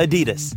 Adidas.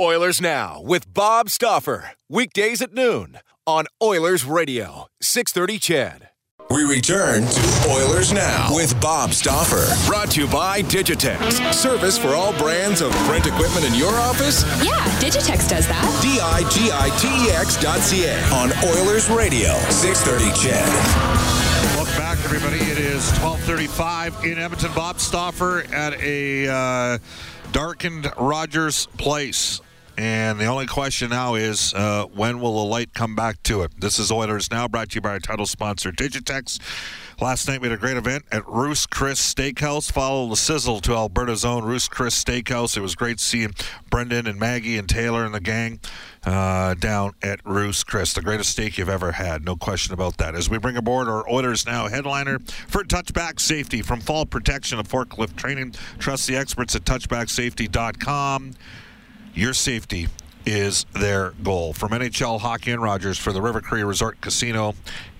Oilers Now with Bob Stauffer. Weekdays at noon on Oilers Radio, 630 CHED. We return to Oilers Now with Bob Stauffer. Brought to you by Digitex. Service for all brands of print equipment in your office? Yeah, Digitex does that. D I G I T E X dot C A on Oilers Radio, 630 CHED Welcome back, everybody. It is 1235 in Edmonton. Bob Stauffer at a uh, darkened Rogers Place. And the only question now is uh, when will the light come back to it? This is Oilers Now, brought to you by our title sponsor, Digitex. Last night we had a great event at Ruth's Chris Steakhouse. Follow the sizzle to Alberta's own Ruth's Chris Steakhouse. It was great seeing Brendan and Maggie and Taylor and the gang uh, down at Ruth's Chris. The greatest steak you've ever had, no question about that. As we bring aboard our Oilers Now headliner for touchback safety from fall protection of forklift training. Trust the experts at touchbacksafety.com. Your safety is their goal. From NHL Hockey and Rogers for the River Cree Resort Casino,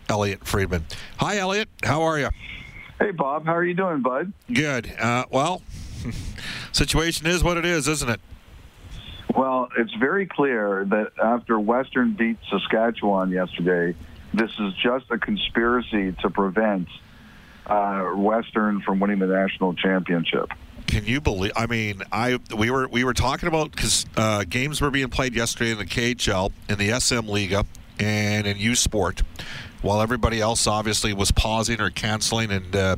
Elliot Friedman. Hi, Elliot. How are you? Hey, Bob. How are you doing, bud? Good. Uh, well, situation is what it is, isn't it? Well, it's very clear that after Western beat Saskatchewan yesterday, this is just a conspiracy to prevent uh, Western from winning the national championship. Can you believe? I mean, I we were we were talking about because uh, games were being played yesterday in the KHL, in the SM Liga, and in U Sport, while everybody else obviously was pausing or canceling. And uh,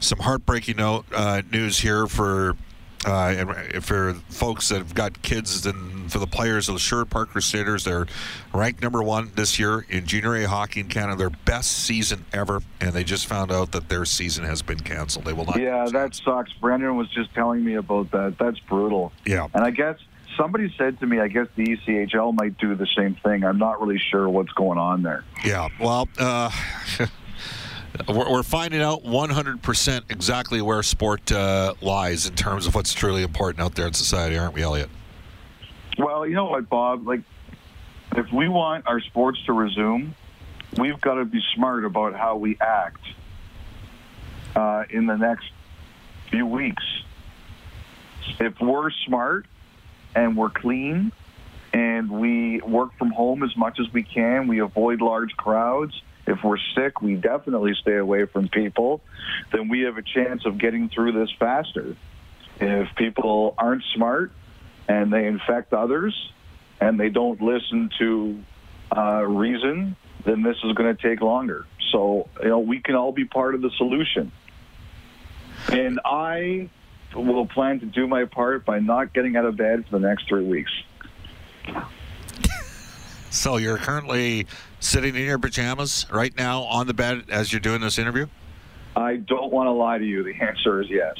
some heartbreaking note, uh, news here for and for folks that have got kids and for the players of the Sherwood Park Crusaders, they're ranked number one this year in junior A hockey in Canada, their best season ever, and they just found out that their season has been canceled. They will not. Yeah, that sucks. Brendan was just telling me about that. That's brutal. Yeah. And I guess somebody said to me, I guess the ECHL might do the same thing. I'm not really sure what's going on there. Yeah. Well, uh, we're, we're finding out 100% exactly where sport uh, lies in terms of what's truly important out there in society, aren't we, Elliot? Well, you know what, Bob? Like, if we want our sports to resume, we've got to be smart about how we act uh, in the next few weeks. If we're smart and we're clean and we work from home as much as we can, we avoid large crowds. If we're sick, we definitely stay away from people. Then we have a chance of getting through this faster. If people aren't smart and they infect others and they don't listen to uh, reason, then this is going to take longer. So, you know, we can all be part of the solution. And I will plan to do my part by not getting out of bed for the next three weeks. So you're currently sitting in your pajamas right now on the bed as you're doing this interview? I don't want to lie to you. The answer is yes.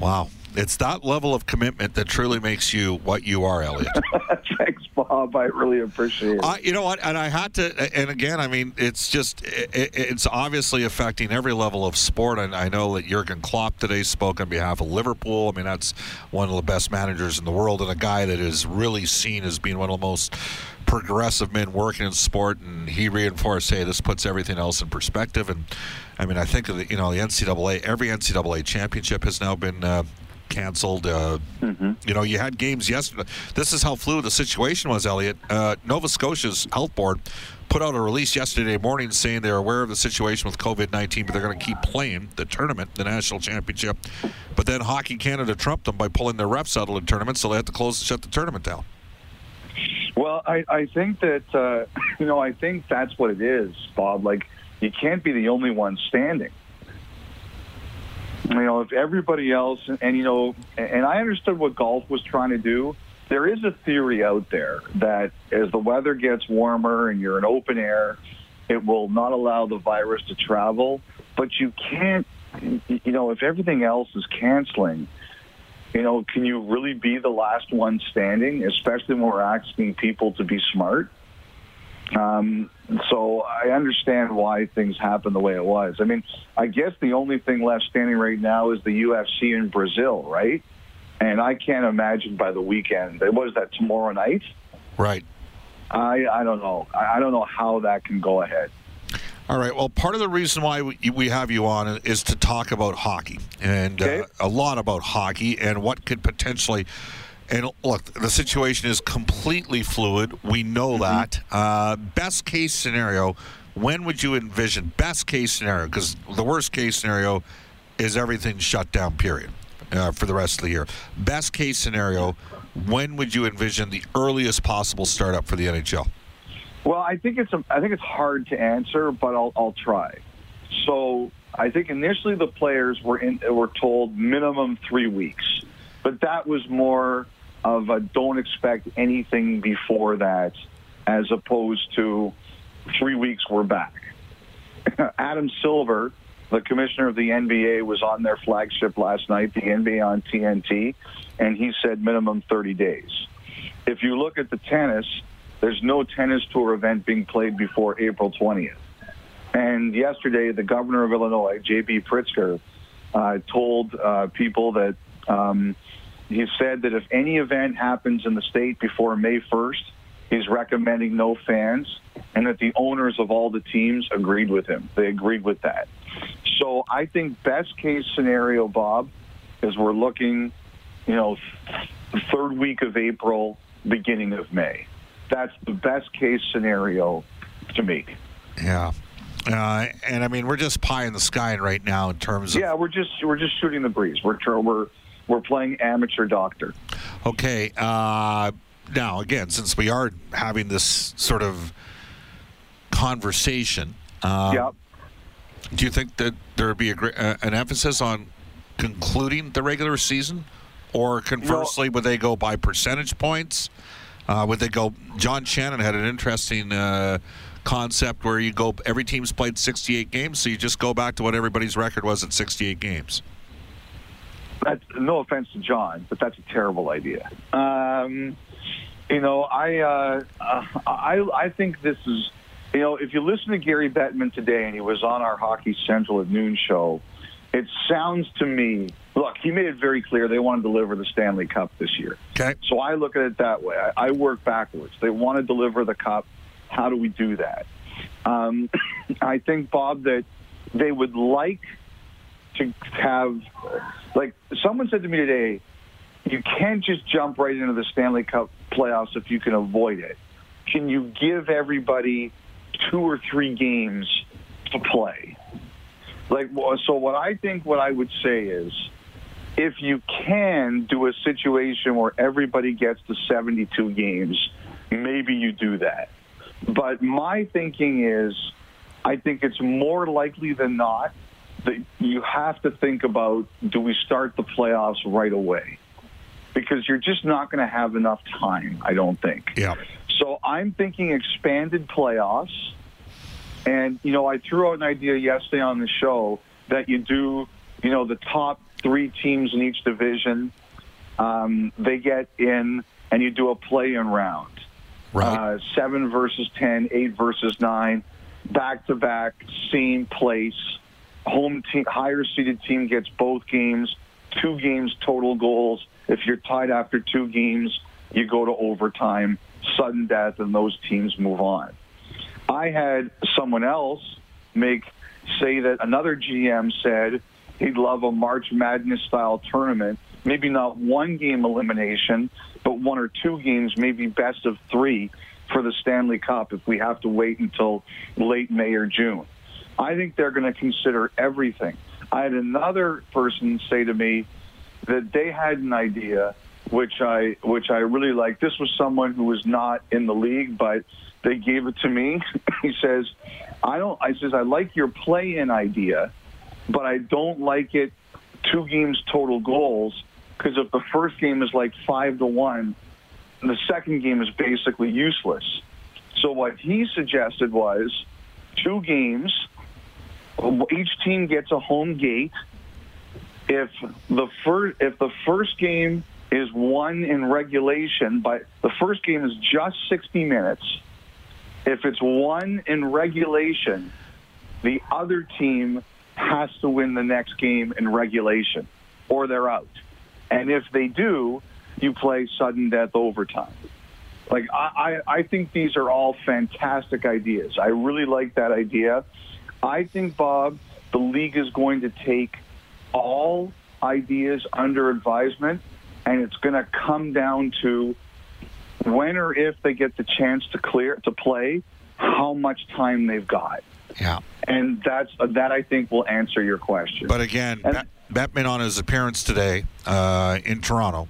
Wow. It's that level of commitment that truly makes you what you are, Elliot. Thanks, Bob. I really appreciate it. You know what? And I had to, and again, I mean, it's just, it, it's obviously affecting every level of sport. And I know that Jurgen Klopp today spoke on behalf of Liverpool. I mean, that's one of the best managers in the world and a guy that is really seen as being one of the most progressive men working in sport. And he reinforced, hey, this puts everything else in perspective. And I mean, I think the, you know, the NCAA, every NCAA championship has now been, uh, canceled. Uh, Mm-hmm. You know, you had games yesterday. This is how fluid the situation was, Elliot. Uh, Nova Scotia's health board put out a release yesterday morning saying they're aware of the situation with COVID 19, but they're going to keep playing the tournament, the national championship. But then Hockey Canada trumped them by pulling their refs out of the tournament, so they had to close and shut the tournament down. Well, I, I think that, uh, you know, I think that's what it is, Bob. Like, you can't be the only one standing. You know, if everybody else, and, and you know, and I understood what golf was trying to do. There is a theory out there that as the weather gets warmer and you're in open air, it will not allow the virus to travel. But you can't, you know, if everything else is canceling, you know, can you really be the last one standing, especially when we're asking people to be smart? Um, so I understand why things happen the way it was. I mean, I guess the only thing left standing right now is the UFC in Brazil, right? And I can't imagine by the weekend. What is that tomorrow night? Right. I I don't know. I I don't know how that can go ahead. All right. Well, part of the reason why we, we have you on is to talk about hockey and Okay. uh, a lot about hockey and what could potentially. And look, the situation is completely fluid. We know that. Uh, best case scenario, when would you envision best case scenario? Because the worst case scenario is everything shut down. Period. Uh, for the rest of the year. Best case scenario, when would you envision the earliest possible startup for the NHL? Well, I think it's a, I think it's hard to answer, but I'll I'll try. So I think initially the players were in were told minimum three weeks, but that was more of don't expect anything before that, as opposed to three weeks we're back. Adam Silver, the commissioner of the NBA, was on their flagship last night, the NBA on TNT, and he said minimum 30 days. If you look at the tennis, there's no tennis tour event being played before April 20th. And yesterday, the governor of Illinois, J.B. Pritzker, uh, told uh, people that um, he said that if any event happens in the state before May 1st, he's recommending no fans, and that the owners of all the teams agreed with him. They agreed with that. So I think best case scenario, Bob, is we're looking, you know, third week of April, beginning of May. That's the best case scenario to me. Yeah. Uh, and I mean, we're just pie in the sky right now in terms of. Yeah, we're just we're just shooting the breeze. We're we're we're playing amateur doctor. Okay. Uh, now, again, since we are having this sort of conversation, um, yep. do you think that there would be a, uh, an emphasis on concluding the regular season? Or conversely, would they go by percentage points? Uh, would they go? John Shannon had an interesting uh, concept where you go, every team's played 68 games, so you just go back to what everybody's record was at 68 games. That's, no offense to John, but that's a terrible idea. Um, you know, I, uh, uh, I I think this is, you know, if you listen to Gary Bettman today, and he was on our Hockey Central at noon show, it sounds to me. Look, he made it very clear they want to deliver the Stanley Cup this year. Okay. So I look at it that way. I, I work backwards. They want to deliver the cup. How do we do that? Um, I think, Bob, that they would like to have, like, someone said to me today, you can't just jump right into the Stanley Cup playoffs if you can avoid it. Can you give everybody two or three games to play? Like, so what I think what I would say is, if you can do a situation where everybody gets to 72 games, maybe you do that. But my thinking is, I think it's more likely than not that you have to think about do we start the playoffs right away? Because you're just not going to have enough time, I don't think. Yeah. So I'm thinking expanded playoffs. And, you know, I threw out an idea yesterday on the show that you do, you know, the top three teams in each division, um, they get in and you do a play-in round. Right. Uh, seven versus ten, eight versus nine, back to back, same place. Home team, higher seeded team gets both games. Two games total goals. If you're tied after two games, you go to overtime, sudden death, and those teams move on. I had someone else make say that another GM said he'd love a March Madness style tournament, maybe not one game elimination, but one or two games, maybe best of three. for the Stanley Cup if we have to wait until late May or June. I think they're going to consider everything. I had another person say to me that they had an idea which I which I really like. This was someone who was not in the league, but they gave it to me. he says, "I don't." I says, "I like your play-in idea, but I don't like it two games total goals because if the first game is like five to one, the second game is basically useless." So what he suggested was two games. Each team gets a home gate. If the first if the first game is won in regulation, but the first game is just 60 minutes. If it's won in regulation, the other team has to win the next game in regulation, or they're out. And if they do, you play sudden death overtime. Like I, I, I think these are all fantastic ideas. I really like that idea. I think Bob, the league is going to take all ideas under advisement and it's going to come down to when or if they get the chance to clear to play, how much time they've got. Yeah. And that's that I think will answer your question. But again, and, Bettman on his appearance today uh, in Toronto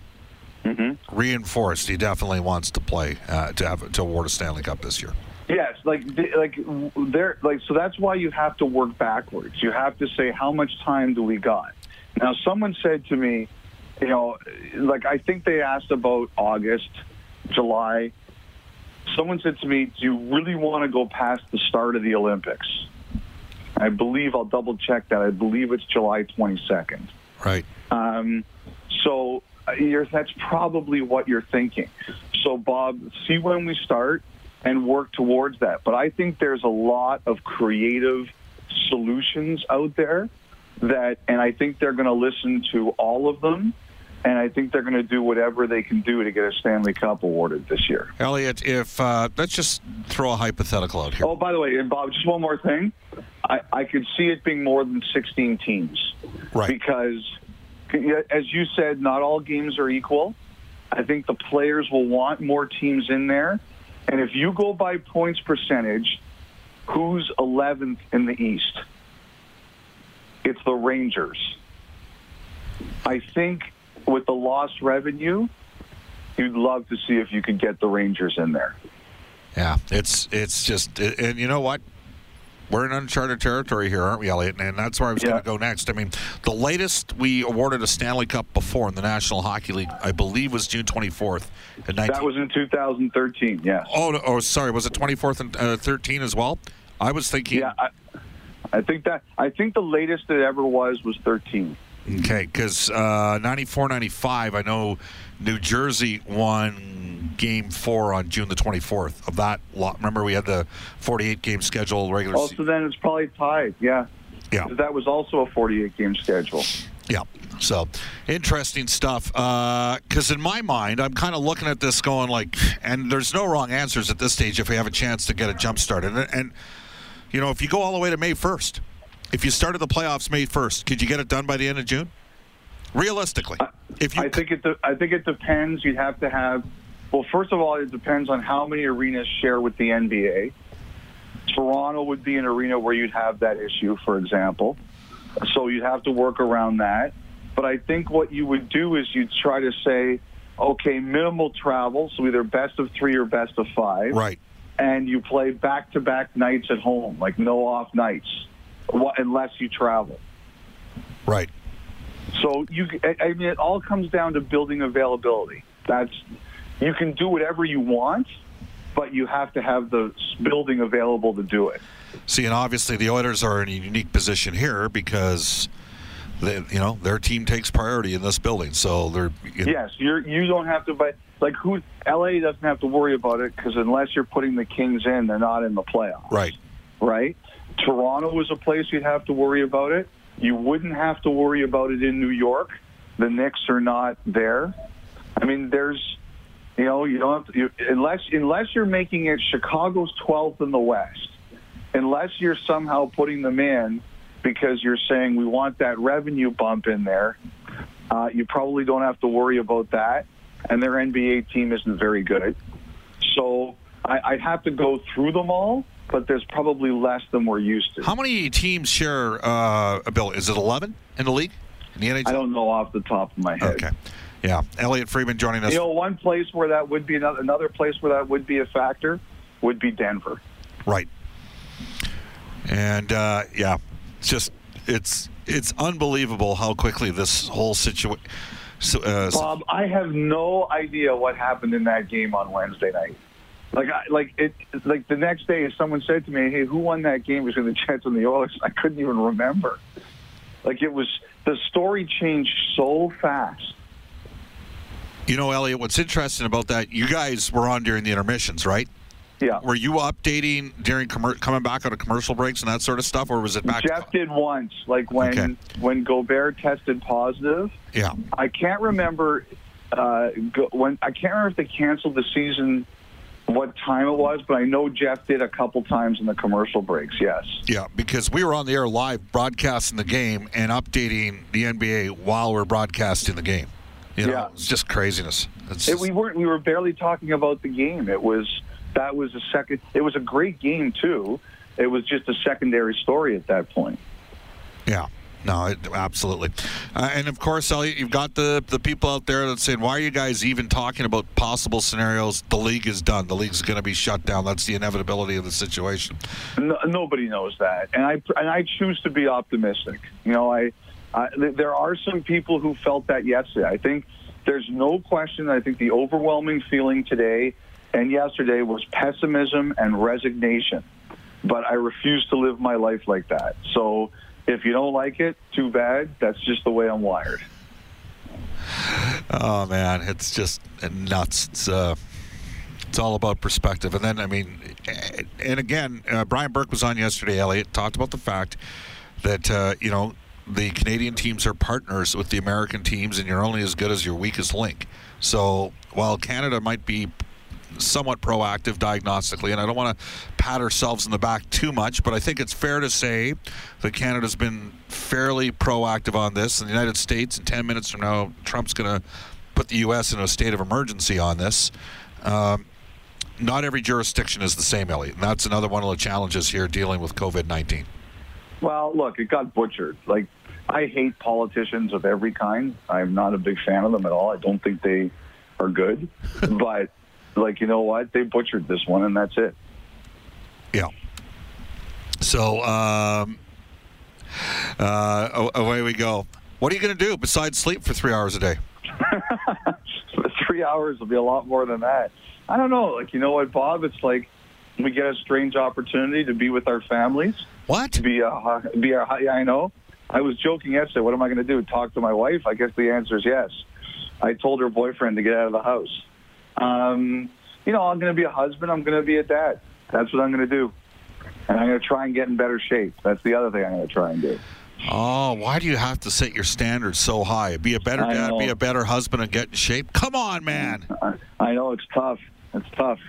mm-hmm. reinforced he definitely wants to play uh, to have to award a Stanley Cup this year. Yes, like like there like so that's why you have to work backwards. You have to say how much time do we got. Now someone said to me, you know, like I think they asked about August, July. Someone said to me, "Do you really want to go past the start of the Olympics?" I believe I'll double check that. I believe it's July 22nd. Right. Um, so uh, that's probably what you're thinking. So, Bob, see when we start and work towards that. But I think there's a lot of creative solutions out there that, and I think they're going to listen to all of them and I think they're going to do whatever they can do to get a Stanley Cup awarded this year. Elliot, if uh, let's just throw a hypothetical out here. Oh, by the way, and Bob, just one more thing. I, I could see it being more than 16 teams. Right. Because, as you said, not all games are equal. I think the players will want more teams in there. And if you go by points percentage, who's 11th in the East? It's the Rangers. I think with the lost revenue, you'd love to see if you could get the Rangers in there. Yeah, it's it's just and you know what? We're in uncharted territory here, aren't we, Elliot? And that's where I was yeah. going to go next. I mean, the latest we awarded a Stanley Cup before in the National Hockey League, I believe, was June 24th. In 19- that was in 2013, yes. Oh, oh, sorry. Was it 24th and uh, 13 as well? I was thinking. Yeah, I, I think that I think the latest it ever was was 13. Okay, because uh, 94 95, I know New Jersey won game four on June the 24th of that lot. Remember, we had the 48 game schedule regular Also, then it's probably tied, yeah. Yeah. That was also a 48 game schedule. Yeah. So interesting stuff. Because uh, in my mind, I'm kind of looking at this going like, and there's no wrong answers at this stage if we have a chance to get a jump start. And, and you know, if you go all the way to May 1st, if you started the playoffs May 1st, could you get it done by the end of June? Realistically, if you, I think it, de- I think it depends. You'd have to have. Well, first of all, it depends on how many arenas share with the NBA. Toronto would be an arena where you'd have that issue, for example. So you'd have to work around that. But I think what you would do is you'd try to say, okay, minimal travel, so either best of three or best of five. Right. And you play back to back nights at home, like no off nights unless you travel. Right. So you, I mean, it all comes down to building availability. That's you can do whatever you want, but you have to have the building available to do it. See, and obviously the Oilers are in a unique position here because. They, you know their team takes priority in this building, so they're. You know. Yes, you're. You don't have to, but like who? LA doesn't have to worry about it because unless you're putting the Kings in, they're not in the playoffs. Right. Right. Toronto was a place you'd have to worry about it. You wouldn't have to worry about it in New York. The Knicks are not there. I mean, there's, you know, you don't have to, you, unless unless you're making it Chicago's 12th in the West, unless you're somehow putting them in because you're saying we want that revenue bump in there. Uh, you probably don't have to worry about that, and their NBA team isn't very good. So I, I'd have to go through them all, but there's probably less than we're used to. How many teams share uh, a bill? Is it 11 in the league? In the NHL? I don't know off the top of my head. Okay. Yeah. Elliot Friedman joining us. You know, one place where that would be another, another place where that would be a factor would be Denver. Right. And uh, yeah, it's just it's it's unbelievable how quickly this whole situation. Uh, Bob, I have no idea what happened in that game on Wednesday night. Like, I, like it, like the next day, if someone said to me, "Hey, who won that game between the Jets and the Oilers?" I couldn't even remember. Like it was the story changed so fast. You know, Elliot, what's interesting about that? You guys were on during the intermissions, right? Yeah. Were you updating during commer- coming back out of commercial breaks and that sort of stuff, or was it back? Jeff did once, like when Okay. when Gobert tested positive. Yeah. I can't remember uh, go, when I can't remember if they canceled the season, what time it was, but I know Jeff did a couple times in the commercial breaks. Yes. Yeah, because we were on the air live broadcasting the game and updating the NBA while we're broadcasting the game. You know, Yeah. it's just craziness. It's It, we weren't. We were barely talking about the game. It was that was a second. It was a great game too. It was just a secondary story at that point. Yeah. No, it, absolutely. Uh, and of course, Elliot, you've got the, the people out there that saying, why are you guys even talking about possible scenarios? The league is done. The league's going to be shut down. That's the inevitability of the situation. No, nobody knows that, and I and I choose to be optimistic. You know, I, I th- there are some people who felt that yesterday. I think there's no question. I think the overwhelming feeling today and yesterday was pessimism and resignation. But I refuse to live my life like that. So if you don't like it, too bad. That's just the way I'm wired. Oh, man. It's just nuts. It's, uh, it's all about perspective. And then, I mean, and again, uh, Brian Burke was on yesterday, Elliot, talked about the fact that, uh, you know, the Canadian teams are partners with the American teams, and you're only as good as your weakest link. So while Canada might be somewhat proactive diagnostically, and I don't want to pat ourselves in the back too much, but I think it's fair to say that Canada's been fairly proactive on this. The United States, in 10 minutes from now, Trump's going to put the U.S. in a state of emergency on this. Um, not every jurisdiction is the same, Elliot, and that's another one of the challenges here dealing with COVID 19. Well, look, it got butchered. Like, I hate politicians of every kind. I'm not a big fan of them at all. I don't think they are good. but, like, you know what? They butchered this one, and that's it. Yeah. So, um, uh, away we go. What are you going to do besides sleep for three hours a day? Three hours will be a lot more than that. I don't know. Like, you know what, Bob? It's like we get a strange opportunity to be with our families. What? To be a, be our, yeah, I know. I was joking yesterday. What am I going to do? Talk to my wife? I guess the answer is yes. I told her boyfriend to get out of the house. Um, you know, I'm going to be a husband. I'm going to be a dad. That's what I'm going to do. And I'm going to try and get in better shape. That's the other thing I'm going to try and do. Oh, why do you have to set your standards so high? Be a better dad, be a better husband, and get in shape? Come on, man. I, I know it's tough. It's tough.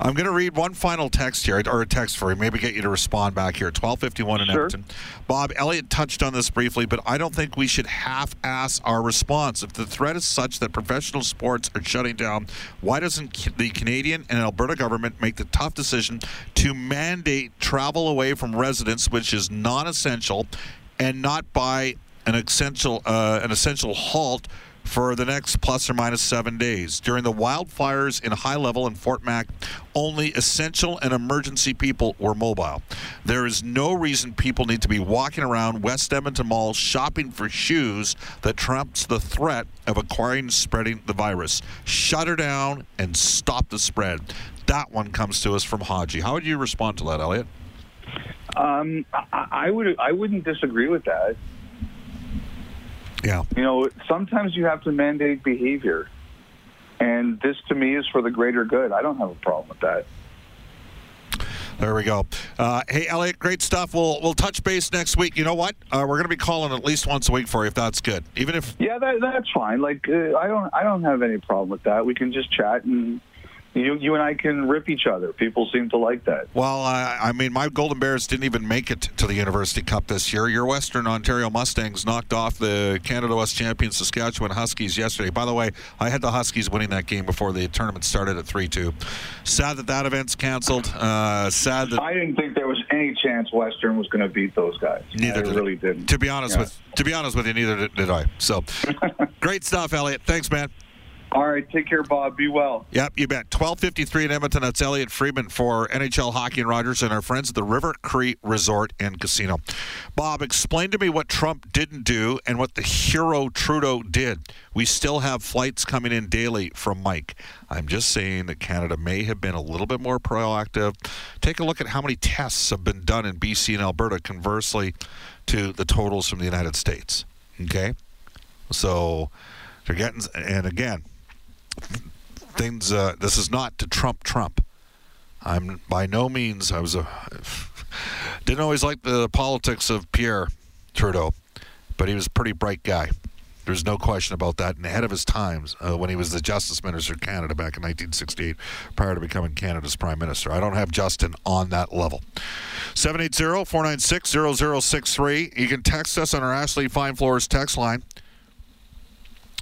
I'm going to read one final text here, or a text for you, maybe get you to respond back here. 1251 in Sure. Edmonton. Bob, Elliot touched on this briefly, but I don't think we should half ass our response. If the threat is such that professional sports are shutting down, why doesn't the Canadian and Alberta government make the tough decision to mandate travel away from residents, which is non essential, and not by an essential, uh, an essential halt? For the next plus or minus seven days. During the wildfires in High Level and Fort Mac, only essential and emergency people were mobile. There is no reason people need to be walking around West Edmonton Mall shopping for shoes that trumps the threat of acquiring and spreading the virus. Shut her down and stop the spread. That one comes to us from Haji. How would you respond to that, Elliot? Um, I, I would. I wouldn't disagree with that. Yeah. You know, sometimes you have to mandate behavior, and this to me is for the greater good. I don't have a problem with that. There we go. Uh, hey, Elliot, great stuff. We'll we'll touch base next week. You know what? Uh, we're going to be calling at least once a week for you if that's good. Even if Yeah, that, that's fine. Like uh, I don't. I don't have any problem with that. We can just chat and you you and I can rip each other. People seem to like that. Well, uh, I mean, my Golden Bears didn't even make it to the University Cup this year. Your Western Ontario Mustangs knocked off the Canada West champion Saskatchewan Huskies yesterday. By the way, I had the Huskies winning that game before the tournament started at 3 2. Sad that that event's canceled. Uh, sad that. I didn't think there was any chance Western was going to beat those guys. Neither I did really didn't. To be honest Yeah. with to be honest with you, neither did, did I. So, great stuff, Elliot. Thanks, man. All right, take care, Bob. Be well. Yep, you bet. 1253 in Edmonton. That's Elliot Friedman for NHL Hockey and Rogers and our friends at the River Cree Resort and Casino. Bob, explain to me what Trump didn't do and what the hero Trudeau did. We still have flights coming in daily from Mike. I'm just saying that Canada may have been a little bit more proactive. Take a look at how many tests have been done in BC and Alberta, conversely to the totals from the United States. Okay? So they're getting, and again, things. Uh, this is not to trump Trump. I'm by no means. I was a didn't always like the politics of Pierre Trudeau, but he was a pretty bright guy. There's no question about that. And ahead of his times uh, when he was the Justice Minister of Canada back in 1968, prior to becoming Canada's Prime Minister. I don't have Justin on that level. 780 496 0063. You can text us on our Ashley Fine Floors text line.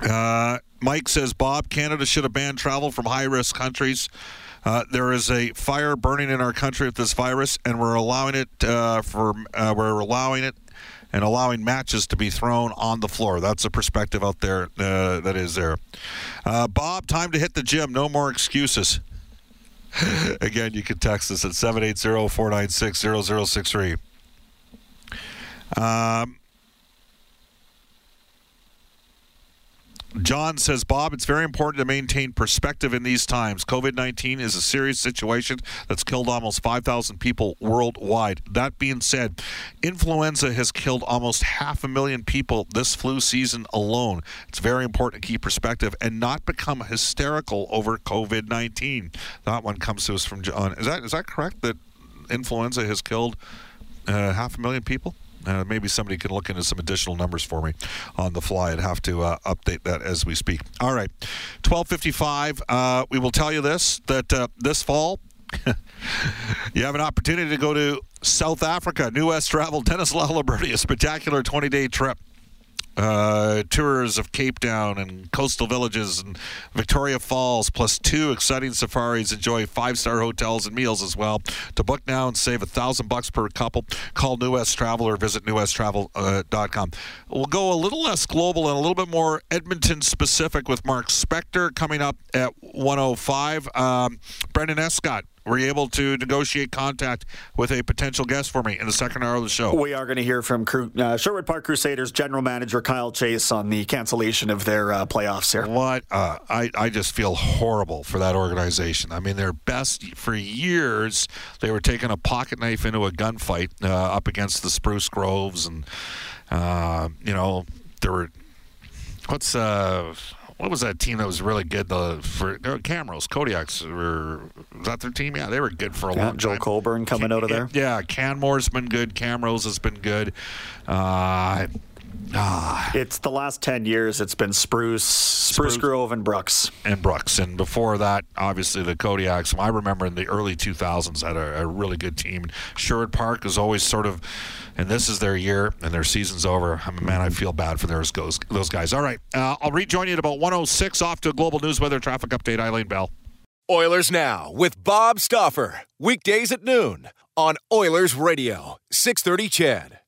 Uh, Mike says, Bob, Canada should have banned travel from high risk countries. Uh, there is a fire burning in our country with this virus, and we're allowing it uh, for uh, we're allowing it and allowing matches to be thrown on the floor. That's a perspective out there uh, that is there. Uh, Bob, time to hit the gym. No more excuses. Again, you can text us at 780 496 0063. Um, John says, Bob, it's very important to maintain perspective in these times. COVID 19 is a serious situation that's killed almost 5,000 people worldwide. That being said, influenza has killed almost half a million people this flu season alone. It's very important to keep perspective and not become hysterical over COVID 19. That one comes to us from John. Is that is that correct that influenza has killed uh, half a million people? Uh, maybe somebody can look into some additional numbers for me on the fly. I'd have to uh, update that as we speak. All right, twelve fifty-five. Uh, we will tell you this that uh, this fall. you have an opportunity to go to South Africa. New West Travel, Dennis Laliberty, a spectacular 20 day trip. Uh, tours of Cape Town and coastal villages and Victoria Falls, plus two exciting safaris. Enjoy five-star hotels and meals as well. To book now and save a thousand bucks per couple, call New West Travel or visit newwesttravel.com. We'll go a little less global and a little bit more Edmonton specific with Mark Spector coming up at 105. Um, Brendan Escott were you able to negotiate contact with a potential guest for me in the second hour of the show? We are going to hear from uh, Sherwood Park Crusaders general manager Kyle Chase on the cancellation of their uh, playoffs here. What? Uh, I, I just feel horrible for that organization. I mean, their best for years, they were taking a pocket knife into a gunfight uh, up against the Spruce Groves. And, uh, you know, there were, what's, uh, what was that team that was really good? The for uh, Camrose, Kodiaks were was that their team? Yeah, they were good for a Yeah, long Joel time. Colburn coming out of there. Yeah, Canmore's been good. Camrose has been good. Uh, ah, It's the last 10 years, it's been Spruce, Spruce, Spruce. Grove, and Brooks. and Brooks. And before that, obviously the Kodiaks. I remember in the early 2000s had a, a really good team. Sherwood Park is always sort of, and this is their year and their season's over. I mean, man, I feel bad for those those, guys. All right, uh, I'll rejoin you at about 106 off to a global news weather traffic update. Eileen Bell. Oilers Now with Bob Stauffer. Weekdays at noon on Oilers Radio, 630 CHED.